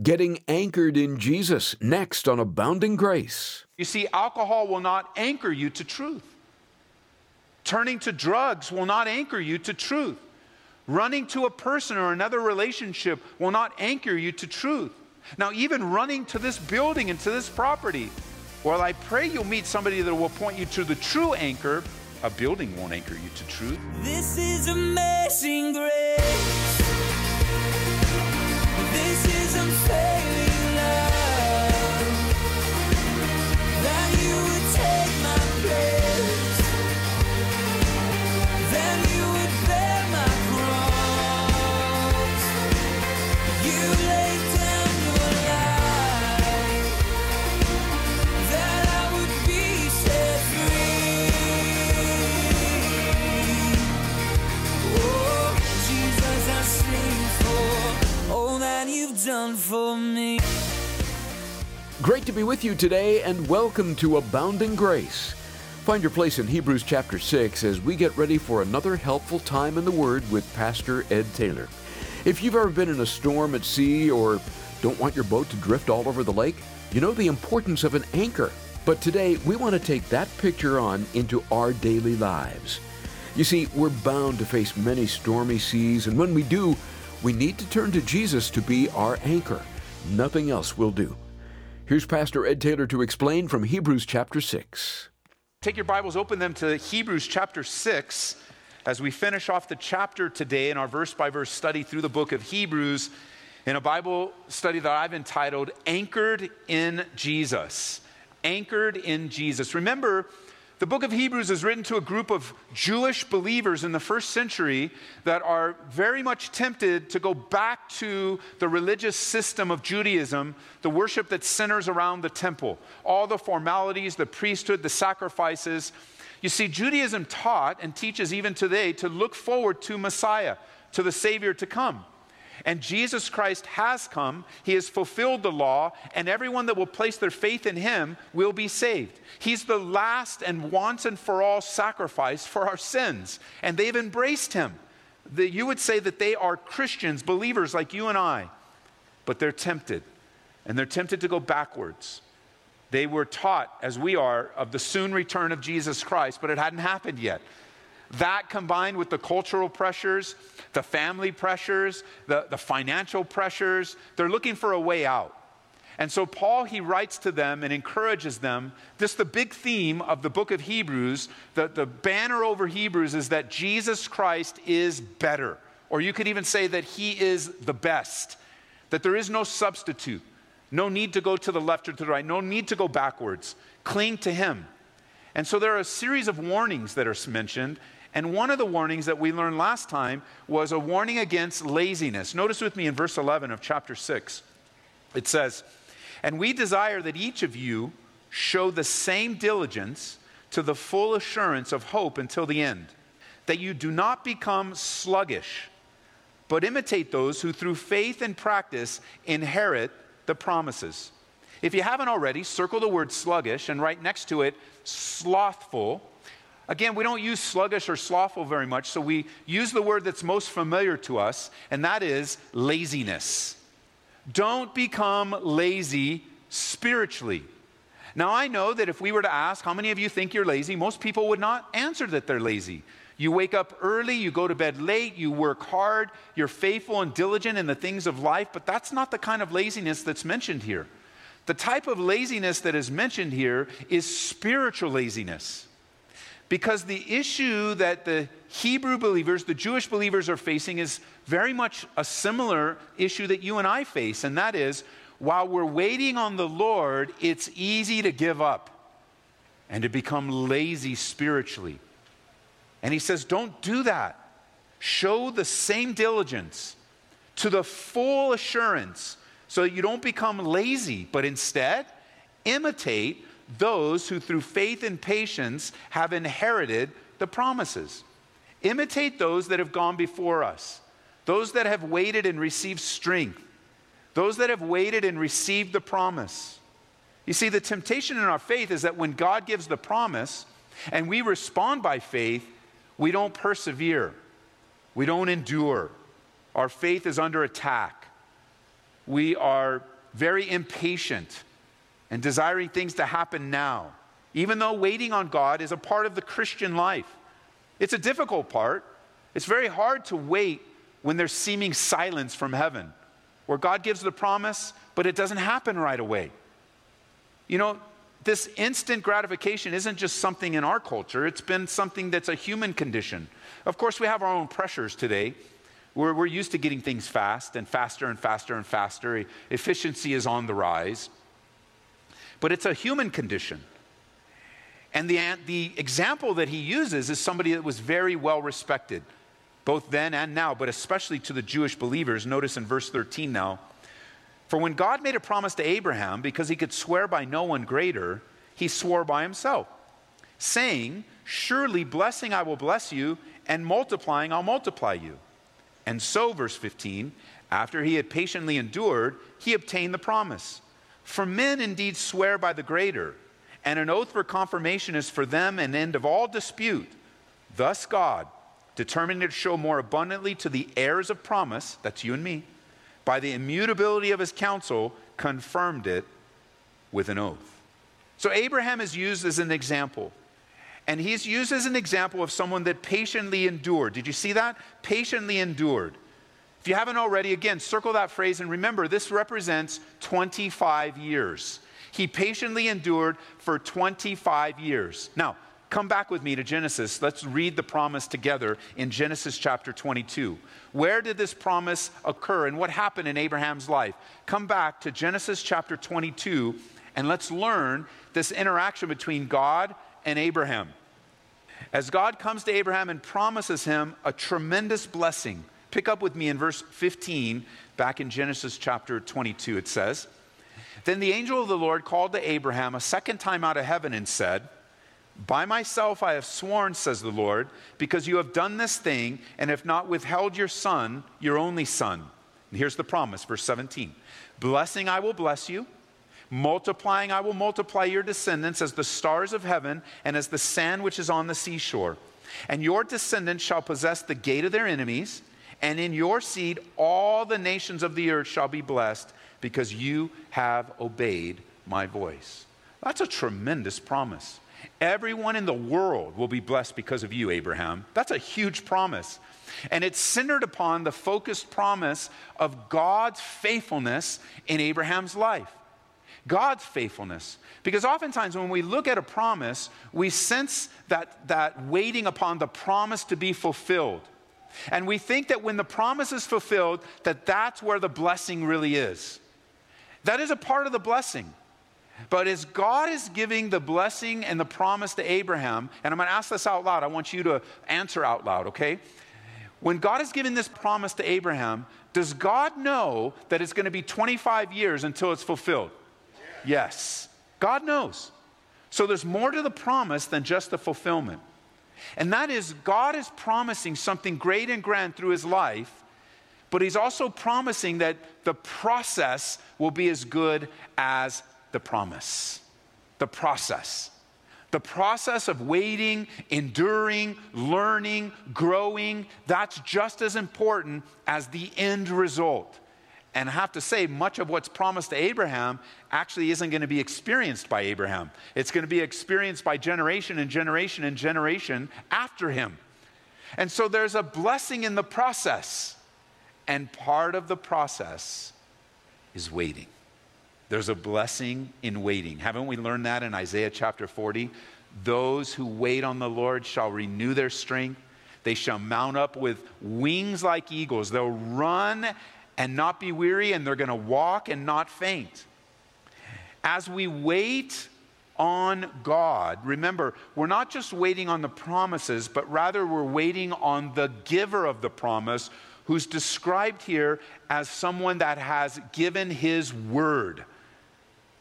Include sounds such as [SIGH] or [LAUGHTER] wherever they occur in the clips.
Getting anchored in Jesus, next on Abounding Grace. You see, alcohol will not anchor you to truth. Turning to drugs will not anchor you to truth. Running to a person or another relationship will not anchor you to truth. Now, even running to this building and to this property, well, I pray you'll meet somebody that will point you to the true anchor. A building won't anchor you to truth. This is amazing grace. Great to be with you today, and welcome to Abounding Grace. Find your place in Hebrews chapter 6 as we get ready for another helpful time in the Word with Pastor Ed Taylor. If you've ever been in a storm at sea or don't want your boat to drift all over the lake, you know the importance of an anchor. But today, we want to take that picture on into our daily lives. You see, we're bound to face many stormy seas, and when we do, we need to turn to Jesus to be our anchor. Nothing else will do. Here's Pastor Ed Taylor to explain from Hebrews chapter 6. Take your Bibles, open them to Hebrews chapter 6 as we finish off the chapter today in our verse by verse study through the book of Hebrews in a Bible study that I've entitled Anchored in Jesus. Anchored in Jesus. Remember, the book of Hebrews is written to a group of Jewish believers in the first century that are very much tempted to go back to the religious system of Judaism, the worship that centers around the temple, all the formalities, the priesthood, the sacrifices. You see, Judaism taught and teaches even today to look forward to Messiah, to the Savior to come. And Jesus Christ has come, He has fulfilled the law, and everyone that will place their faith in Him will be saved. He's the last and once and for all sacrifice for our sins, and they've embraced Him. The, you would say that they are Christians, believers like you and I, but they're tempted, and they're tempted to go backwards. They were taught, as we are, of the soon return of Jesus Christ, but it hadn't happened yet. That combined with the cultural pressures, the family pressures, the, the financial pressures, they're looking for a way out. And so Paul, he writes to them and encourages them. This the big theme of the book of Hebrews. The, the banner over Hebrews is that Jesus Christ is better. Or you could even say that he is the best, that there is no substitute. No need to go to the left or to the right. No need to go backwards. Cling to him. And so there are a series of warnings that are mentioned. And one of the warnings that we learned last time was a warning against laziness. Notice with me in verse 11 of chapter 6. It says, And we desire that each of you show the same diligence to the full assurance of hope until the end, that you do not become sluggish, but imitate those who through faith and practice inherit the promises. If you haven't already, circle the word sluggish and right next to it, slothful. Again, we don't use sluggish or slothful very much, so we use the word that's most familiar to us, and that is laziness. Don't become lazy spiritually. Now, I know that if we were to ask, how many of you think you're lazy? Most people would not answer that they're lazy. You wake up early, you go to bed late, you work hard, you're faithful and diligent in the things of life, but that's not the kind of laziness that's mentioned here. The type of laziness that is mentioned here is spiritual laziness. Because the issue that the Hebrew believers, the Jewish believers are facing is very much a similar issue that you and I face, and that is while we're waiting on the Lord, it's easy to give up and to become lazy spiritually. And he says, don't do that. Show the same diligence to the full assurance so that you don't become lazy, but instead imitate those who through faith and patience have inherited the promises. Imitate those that have gone before us, those that have waited and received strength, those that have waited and received the promise. You see, the temptation in our faith is that when God gives the promise and we respond by faith, we don't persevere, we don't endure. Our faith is under attack. we are very impatient and desiring things to happen now, even though waiting on God is a part of the Christian life. It's a difficult part. It's very hard to wait when there's seeming silence from heaven, where God gives the promise, but it doesn't happen right away. You know, this instant gratification isn't just something in our culture, it's been something that's a human condition. Of course, we have our own pressures today. We're, we're used to getting things fast and faster and faster and faster. Efficiency is on the rise. But it's a human condition. And the, the example that he uses is somebody that was very well respected, both then and now, but especially to the Jewish believers. Notice in verse 13 now. For when God made a promise to Abraham, because he could swear by no one greater, he swore by himself, saying, Surely blessing I will bless you, and multiplying I'll multiply you. And so, verse 15, after he had patiently endured, he obtained the promise. For men indeed swear by the greater, and an oath for confirmation is for them an end of all dispute. Thus, God, determining to show more abundantly to the heirs of promise, that's you and me, by the immutability of his counsel, confirmed it with an oath. So Abraham is used as an example. And he's used as an example of someone that patiently endured. Did you see that? Patiently endured. If you haven't already, again, circle that phrase and remember this represents 25 years. He patiently endured for 25 years. Now, come back with me to Genesis. Let's read the promise together in Genesis chapter 22. Where did this promise occur and what happened in Abraham's life? Come back to Genesis chapter 22 and let's learn this interaction between God and Abraham. As God comes to Abraham and promises him a tremendous blessing, pick up with me in verse 15, back in Genesis chapter 22, it says, Then the angel of the Lord called to Abraham a second time out of heaven and said, by myself I have sworn, says the Lord, because you have done this thing and have not withheld your son, your only son. And here's the promise, verse 17 Blessing I will bless you, multiplying I will multiply your descendants as the stars of heaven and as the sand which is on the seashore. And your descendants shall possess the gate of their enemies, and in your seed all the nations of the earth shall be blessed, because you have obeyed my voice. That's a tremendous promise. Everyone in the world will be blessed because of you, Abraham. That's a huge promise. And it's centered upon the focused promise of God's faithfulness in Abraham's life. God's faithfulness. Because oftentimes when we look at a promise, we sense that, that waiting upon the promise to be fulfilled. And we think that when the promise is fulfilled, that that's where the blessing really is. That is a part of the blessing. But as God is giving the blessing and the promise to Abraham, and I'm going to ask this out loud, I want you to answer out loud, okay? When God is giving this promise to Abraham, does God know that it's going to be 25 years until it's fulfilled? Yes. God knows. So there's more to the promise than just the fulfillment. And that is, God is promising something great and grand through his life, but he's also promising that the process will be as good as the promise, the process. The process of waiting, enduring, learning, growing, that's just as important as the end result. And I have to say, much of what's promised to Abraham actually isn't going to be experienced by Abraham. It's going to be experienced by generation and generation and generation after him. And so there's a blessing in the process. And part of the process is waiting. There's a blessing in waiting. Haven't we learned that in Isaiah chapter 40? Those who wait on the Lord shall renew their strength. They shall mount up with wings like eagles. They'll run and not be weary, and they're going to walk and not faint. As we wait on God, remember, we're not just waiting on the promises, but rather we're waiting on the giver of the promise, who's described here as someone that has given his word.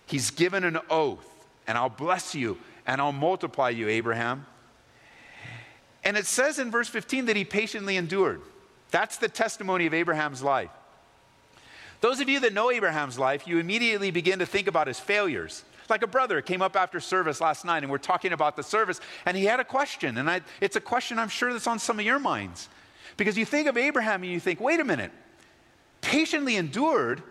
He's given an oath, and I'll bless you and I'll multiply you, Abraham. And it says in verse 15 that he patiently endured. That's the testimony of Abraham's life. Those of you that know Abraham's life, you immediately begin to think about his failures. Like a brother came up after service last night, and we're talking about the service, and he had a question. And I, it's a question I'm sure that's on some of your minds. Because you think of Abraham and you think, wait a minute, patiently endured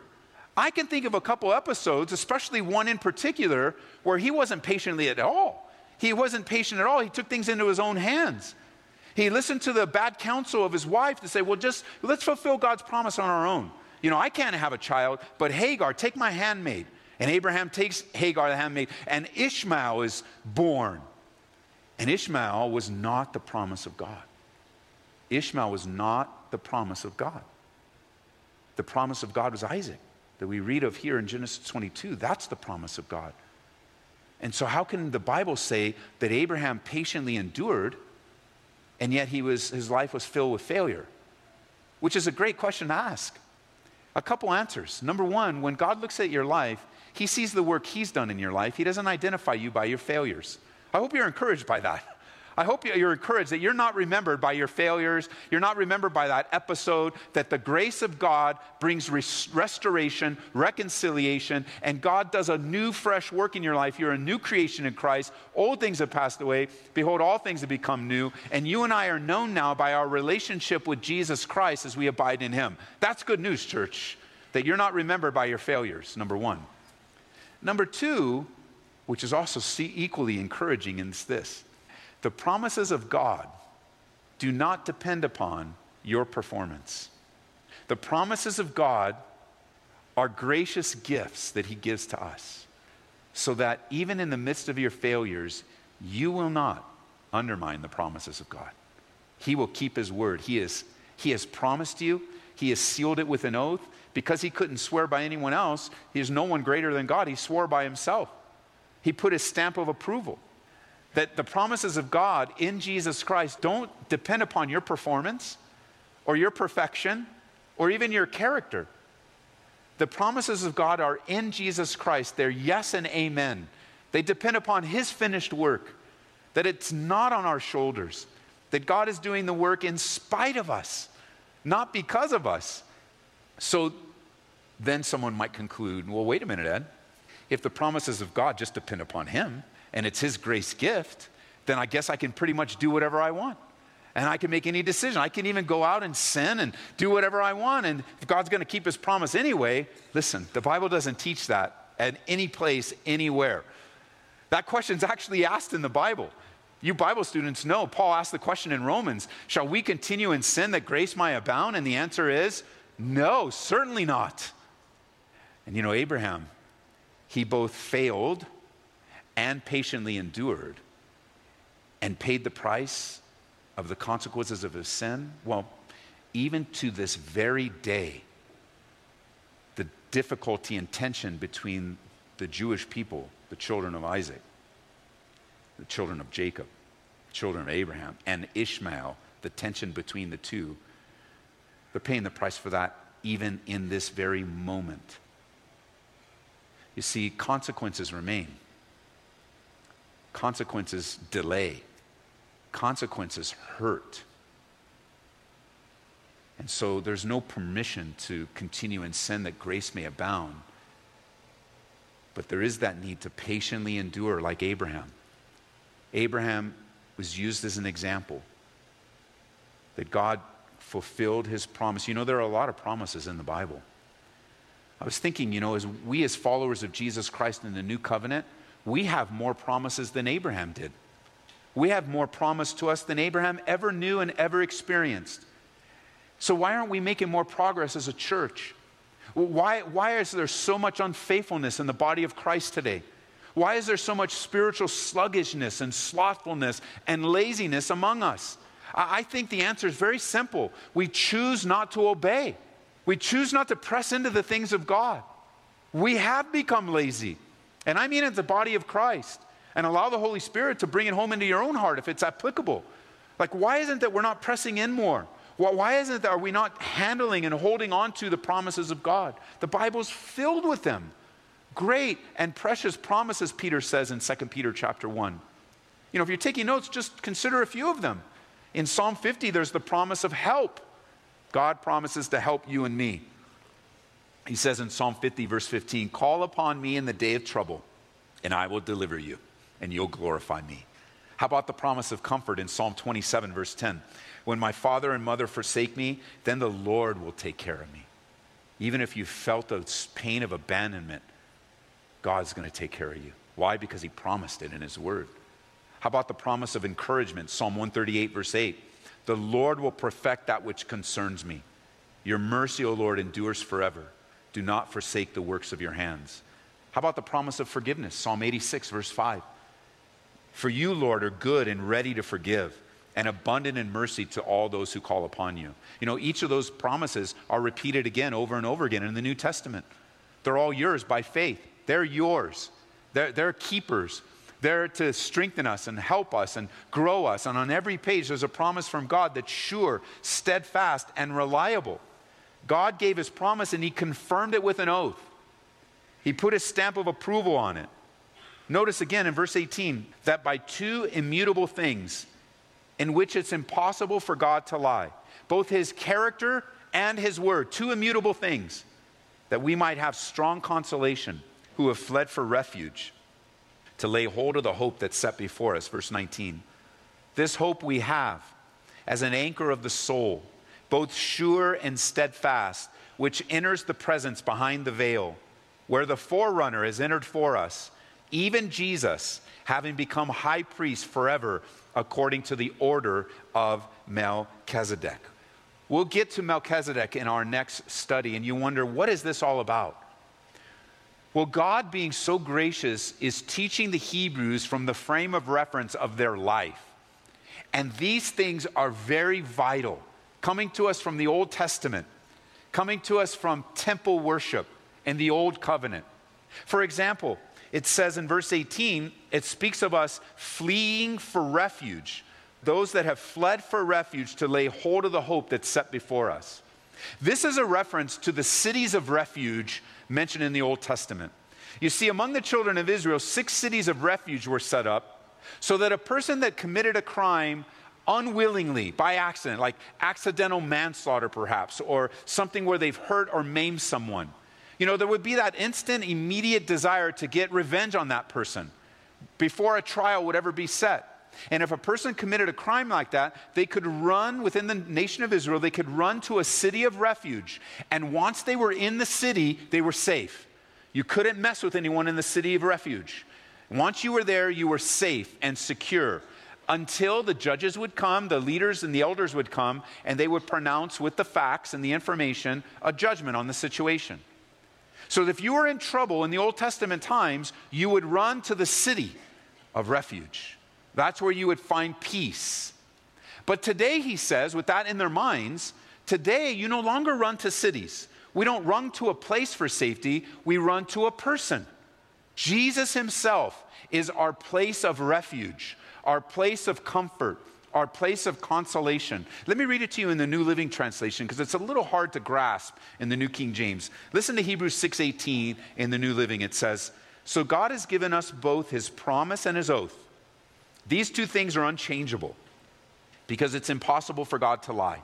I can think of a couple episodes, especially one in particular, where he wasn't patiently at all. He wasn't patient at all. He took things into his own hands. He listened to the bad counsel of his wife to say, well, just let's fulfill God's promise on our own. You know, I can't have a child, but Hagar, take my handmaid. And Abraham takes Hagar, the handmaid, and Ishmael is born. And Ishmael was not the promise of God. Ishmael was not the promise of God. The promise of God was Isaac, that we read of here in Genesis 22. That's the promise of God. And so, how can the Bible say that Abraham patiently endured and yet he was, his life was filled with failure? Which is a great question to ask. A couple answers. Number one, when God looks at your life, he sees the work he's done in your life. He doesn't identify you by your failures. I hope you're encouraged by that. [LAUGHS] I hope you're encouraged that you're not remembered by your failures. You're not remembered by that episode, that the grace of God brings res- restoration, reconciliation, and God does a new, fresh work in your life. You're a new creation in Christ. Old things have passed away. Behold, all things have become new. And you and I are known now by our relationship with Jesus Christ as we abide in Him. That's good news, church, that you're not remembered by your failures, number one. Number two, which is also equally encouraging, is this the promises of God do not depend upon your performance. The promises of God are gracious gifts that He gives to us, so that even in the midst of your failures, you will not undermine the promises of God. He will keep His word. He, is, he has promised you, He has sealed it with an oath. Because He couldn't swear by anyone else, He is no one greater than God. He swore by Himself. He put His stamp of approval that the promises of God in Jesus Christ don't depend upon your performance or your perfection or even your character. The promises of God are in Jesus Christ. They're yes and amen. They depend upon His finished work, that it's not on our shoulders, that God is doing the work in spite of us, not because of us. So then someone might conclude well, wait a minute, Ed. If the promises of God just depend upon Him, and it's His grace gift, then I guess I can pretty much do whatever I want. And I can make any decision. I can even go out and sin and do whatever I want. And if God's going to keep His promise anyway, listen, the Bible doesn't teach that at any place, anywhere. That question's actually asked in the Bible. You Bible students know, Paul asked the question in Romans Shall we continue in sin that grace might abound? And the answer is no, certainly not. And you know, Abraham, he both failed and patiently endured and paid the price of the consequences of his sin? Well, even to this very day, the difficulty and tension between the Jewish people, the children of Isaac, the children of Jacob, children of Abraham, and Ishmael, the tension between the two, they're paying the price for that even in this very moment. You see, consequences remain consequences delay, consequences hurt. And so there's no permission to continue in sin that grace may abound. But there is that need to patiently endure, like Abraham. Abraham was used as an example that God fulfilled his promise. You know, there are a lot of promises in the Bible. I was thinking, you know, as we as followers of Jesus Christ in the new covenant, we have more promises than Abraham did. We have more promise to us than Abraham ever knew and ever experienced. So, why aren't we making more progress as a church? Why, why is there so much unfaithfulness in the body of Christ today? Why is there so much spiritual sluggishness and slothfulness and laziness among us? I think the answer is very simple. We choose not to obey, we choose not to press into the things of God. We have become lazy. And I mean it's the body of Christ. And allow the Holy Spirit to bring it home into your own heart if it's applicable. Like, why isn't that we're not pressing in more? Why isn't that are we not handling and holding on to the promises of God? The Bible's filled with them. Great and precious promises, Peter says in 2 Peter chapter 1. You know, if you're taking notes, just consider a few of them. In Psalm 50, there's the promise of help. God promises to help you and me. He says in Psalm 50, verse 15, Call upon me in the day of trouble, and I will deliver you, and you'll glorify me. How about the promise of comfort in Psalm 27, verse 10? When my father and mother forsake me, then the Lord will take care of me. Even if you felt the pain of abandonment, God's going to take care of you. Why? Because He promised it in His Word. How about the promise of encouragement? Psalm 138, verse 8. The Lord will perfect that which concerns me. Your mercy, O Lord, endures forever. Do not forsake the works of your hands. How about the promise of forgiveness? Psalm 86, verse 5. For you, Lord, are good and ready to forgive and abundant in mercy to all those who call upon you. You know, each of those promises are repeated again over and over again in the New Testament. They're all yours by faith, they're yours. They're, they're keepers. They're to strengthen us and help us and grow us. And on every page, there's a promise from God that's sure, steadfast, and reliable. God gave his promise and he confirmed it with an oath. He put a stamp of approval on it. Notice again in verse 18 that by two immutable things in which it's impossible for God to lie, both his character and his word, two immutable things, that we might have strong consolation who have fled for refuge to lay hold of the hope that's set before us. Verse 19. This hope we have as an anchor of the soul, both sure and steadfast, which enters the presence behind the veil, where the forerunner has entered for us, even Jesus, having become high priest forever according to the order of Melchizedek. We'll get to Melchizedek in our next study, and you wonder, what is this all about? Well, God, being so gracious, is teaching the Hebrews from the frame of reference of their life. And these things are very vital, coming to us from the Old Testament, coming to us from temple worship in the Old Covenant. For example, it says in verse 18, it speaks of us fleeing for refuge, those that have fled for refuge to lay hold of the hope that's set before us. This is a reference to the cities of refuge mentioned in the Old Testament. You see, among the children of Israel, six cities of refuge were set up so that a person that committed a crime unwillingly, by accident, like accidental manslaughter perhaps, or something where they've hurt or maimed someone, you know, there would be that instant, immediate desire to get revenge on that person before a trial would ever be set. And if a person committed a crime like that, they could run within the nation of Israel, they could run to a city of refuge. And once they were in the city, they were safe. You couldn't mess with anyone in the city of refuge. Once you were there, you were safe and secure until the judges would come, the leaders and the elders would come, and they would pronounce with the facts and the information a judgment on the situation. So if you were in trouble in the Old Testament times, you would run to the city of refuge. That's where you would find peace. But today, he says, with that in their minds, today you no longer run to cities. We don't run to a place for safety, we run to a person. Jesus himself is our place of refuge, our place of comfort, our place of consolation. Let me read it to you in the New Living Translation because it's a little hard to grasp in the New King James. Listen to Hebrews 6:18 in the New Living. It says, "So God has given us both his promise and his oath. These two things are unchangeable because it's impossible for God to lie.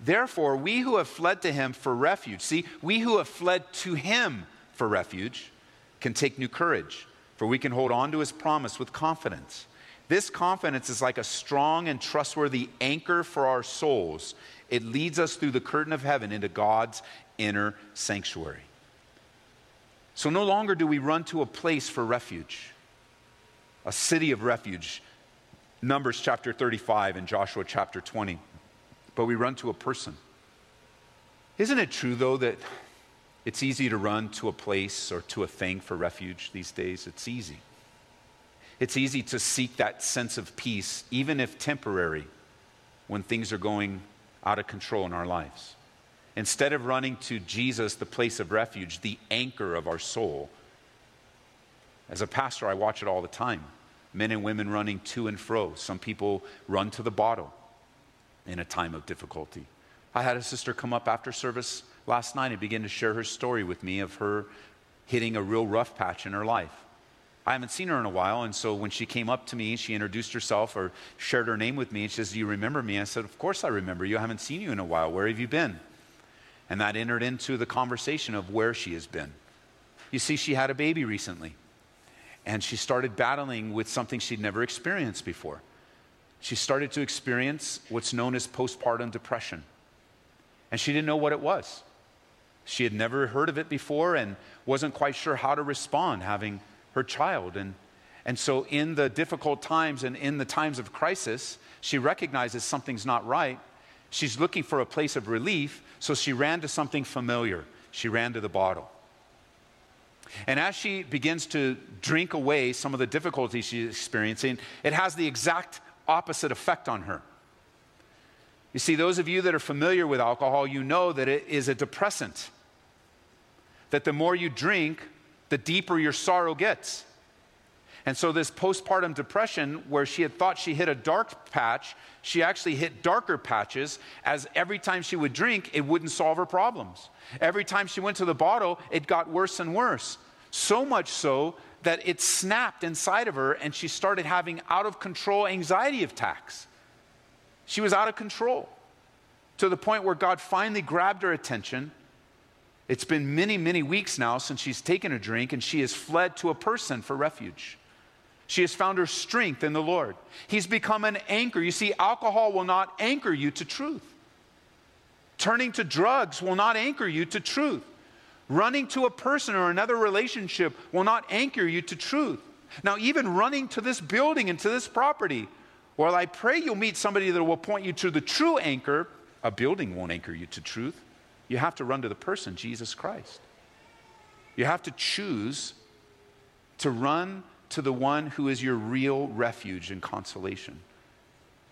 Therefore, we who have fled to him for refuge, see, we who have fled to him for refuge can take new courage, for we can hold on to his promise with confidence. This confidence is like a strong and trustworthy anchor for our souls. It leads us through the curtain of heaven into God's inner sanctuary. So no longer do we run to a place for refuge a city of refuge. Numbers chapter 35 and Joshua chapter 20. But we run to a person. Isn't it true, though, that it's easy to run to a place or to a thing for refuge these days? It's easy. It's easy to seek that sense of peace, even if temporary, when things are going out of control in our lives. Instead of running to Jesus, the place of refuge, the anchor of our soul, as a pastor, I watch it all the time. Men and women running to and fro. Some people run to the bottle in a time of difficulty. I had a sister come up after service last night and begin to share her story with me of her hitting a real rough patch in her life. I haven't seen her in a while, and so when she came up to me, she introduced herself or shared her name with me, and she says, Do you remember me? I said, Of course I remember you. I haven't seen you in a while. Where have you been? And that entered into the conversation of where she has been. You see, she had a baby recently. And she started battling with something she'd never experienced before. She started to experience what's known as postpartum depression. And she didn't know what it was. She had never heard of it before and wasn't quite sure how to respond having her child. And, and so, in the difficult times and in the times of crisis, she recognizes something's not right. She's looking for a place of relief, so she ran to something familiar. She ran to the bottle. And as she begins to drink away some of the difficulties she's experiencing, it has the exact opposite effect on her. You see, those of you that are familiar with alcohol, you know that it is a depressant. That the more you drink, the deeper your sorrow gets. And so, this postpartum depression, where she had thought she hit a dark patch, she actually hit darker patches as every time she would drink, it wouldn't solve her problems. Every time she went to the bottle, it got worse and worse. So much so that it snapped inside of her and she started having out of control anxiety attacks. She was out of control to the point where God finally grabbed her attention. It's been many, many weeks now since she's taken a drink and she has fled to a person for refuge. She has found her strength in the Lord. He's become an anchor. You see, alcohol will not anchor you to truth. Turning to drugs will not anchor you to truth. Running to a person or another relationship will not anchor you to truth. Now, even running to this building and to this property, well, I pray you'll meet somebody that will point you to the true anchor. A building won't anchor you to truth. You have to run to the person, Jesus Christ. You have to choose to run to the one who is your real refuge and consolation.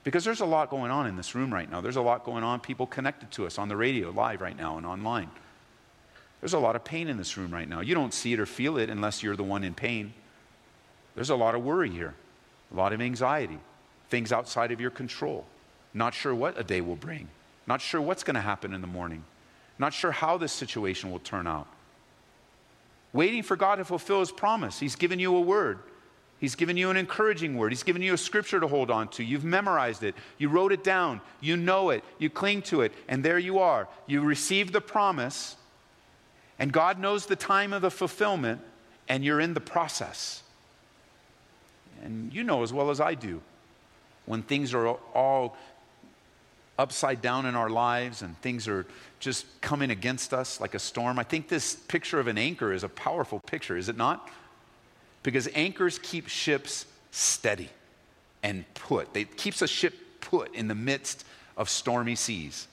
Because there's a lot going on in this room right now. There's a lot going on, people connected to us on the radio, live right now, and online. There's a lot of pain in this room right now. You don't see it or feel it unless you're the one in pain. There's a lot of worry here, a lot of anxiety, things outside of your control. Not sure what a day will bring, not sure what's going to happen in the morning, not sure how this situation will turn out. Waiting for God to fulfill His promise. He's given you a word. He's given you an encouraging word. He's given you a scripture to hold on to. You've memorized it. You wrote it down. You know it. You cling to it. And there you are. You received the promise, and God knows the time of the fulfillment, and you're in the process. And you know as well as I do when things are all upside down in our lives and things are just coming against us like a storm. I think this picture of an anchor is a powerful picture, is it not? because anchors keep ships steady and put. It keeps a ship put in the midst of stormy seas.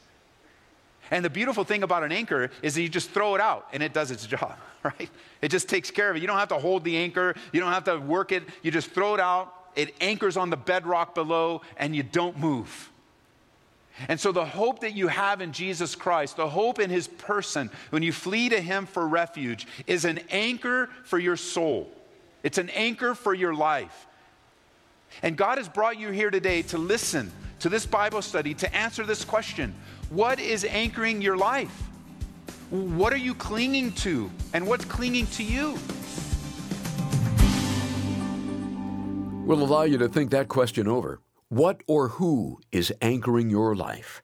And the beautiful thing about an anchor is that you just throw it out and it does its [LAUGHS] job, right? It just takes care of it. You don't have to hold the anchor, you don't have to work it. You just throw it out, it anchors on the bedrock below, and you don't move. And so, the hope that you have in Jesus Christ, the hope in his person, when you flee to him for refuge, is an anchor for your soul. It's an anchor for your life. And God has brought you here today to listen to this Bible study to answer this question What is anchoring your life? What are you clinging to? And what's clinging to you? We'll allow you to think that question over. What or who is anchoring your life?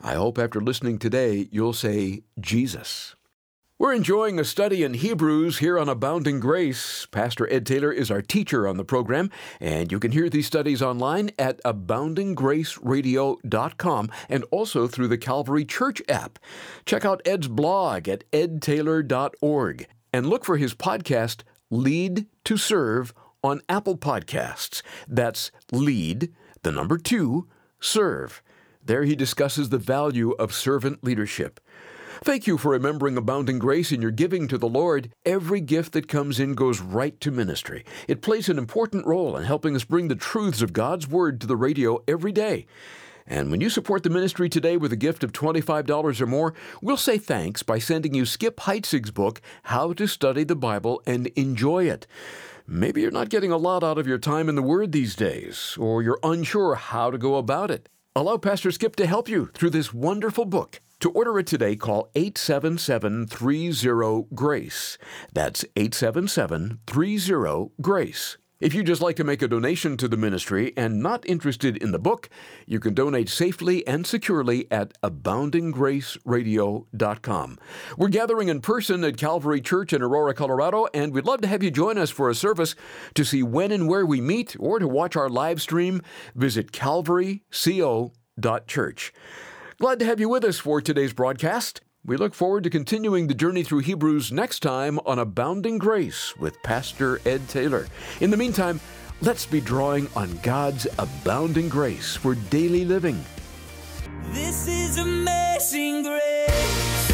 I hope after listening today, you'll say Jesus. We're enjoying a study in Hebrews here on Abounding Grace. Pastor Ed Taylor is our teacher on the program, and you can hear these studies online at aboundinggraceradio.com and also through the Calvary Church app. Check out Ed's blog at edtaylor.org and look for his podcast, Lead to Serve, on Apple Podcasts. That's Lead, the number two, Serve. There he discusses the value of servant leadership. Thank you for remembering abounding grace in your giving to the Lord. Every gift that comes in goes right to ministry. It plays an important role in helping us bring the truths of God's Word to the radio every day. And when you support the ministry today with a gift of $25 or more, we'll say thanks by sending you Skip Heitzig's book, How to Study the Bible and Enjoy It. Maybe you're not getting a lot out of your time in the Word these days, or you're unsure how to go about it. Allow Pastor Skip to help you through this wonderful book. To order it today, call 877 30 GRACE. That's 877 30 GRACE. If you'd just like to make a donation to the ministry and not interested in the book, you can donate safely and securely at aboundinggraceradio.com. We're gathering in person at Calvary Church in Aurora, Colorado, and we'd love to have you join us for a service. To see when and where we meet or to watch our live stream, visit calvaryco.church. Glad to have you with us for today's broadcast. We look forward to continuing the journey through Hebrews next time on Abounding Grace with Pastor Ed Taylor. In the meantime, let's be drawing on God's abounding grace for daily living. This is amazing grace.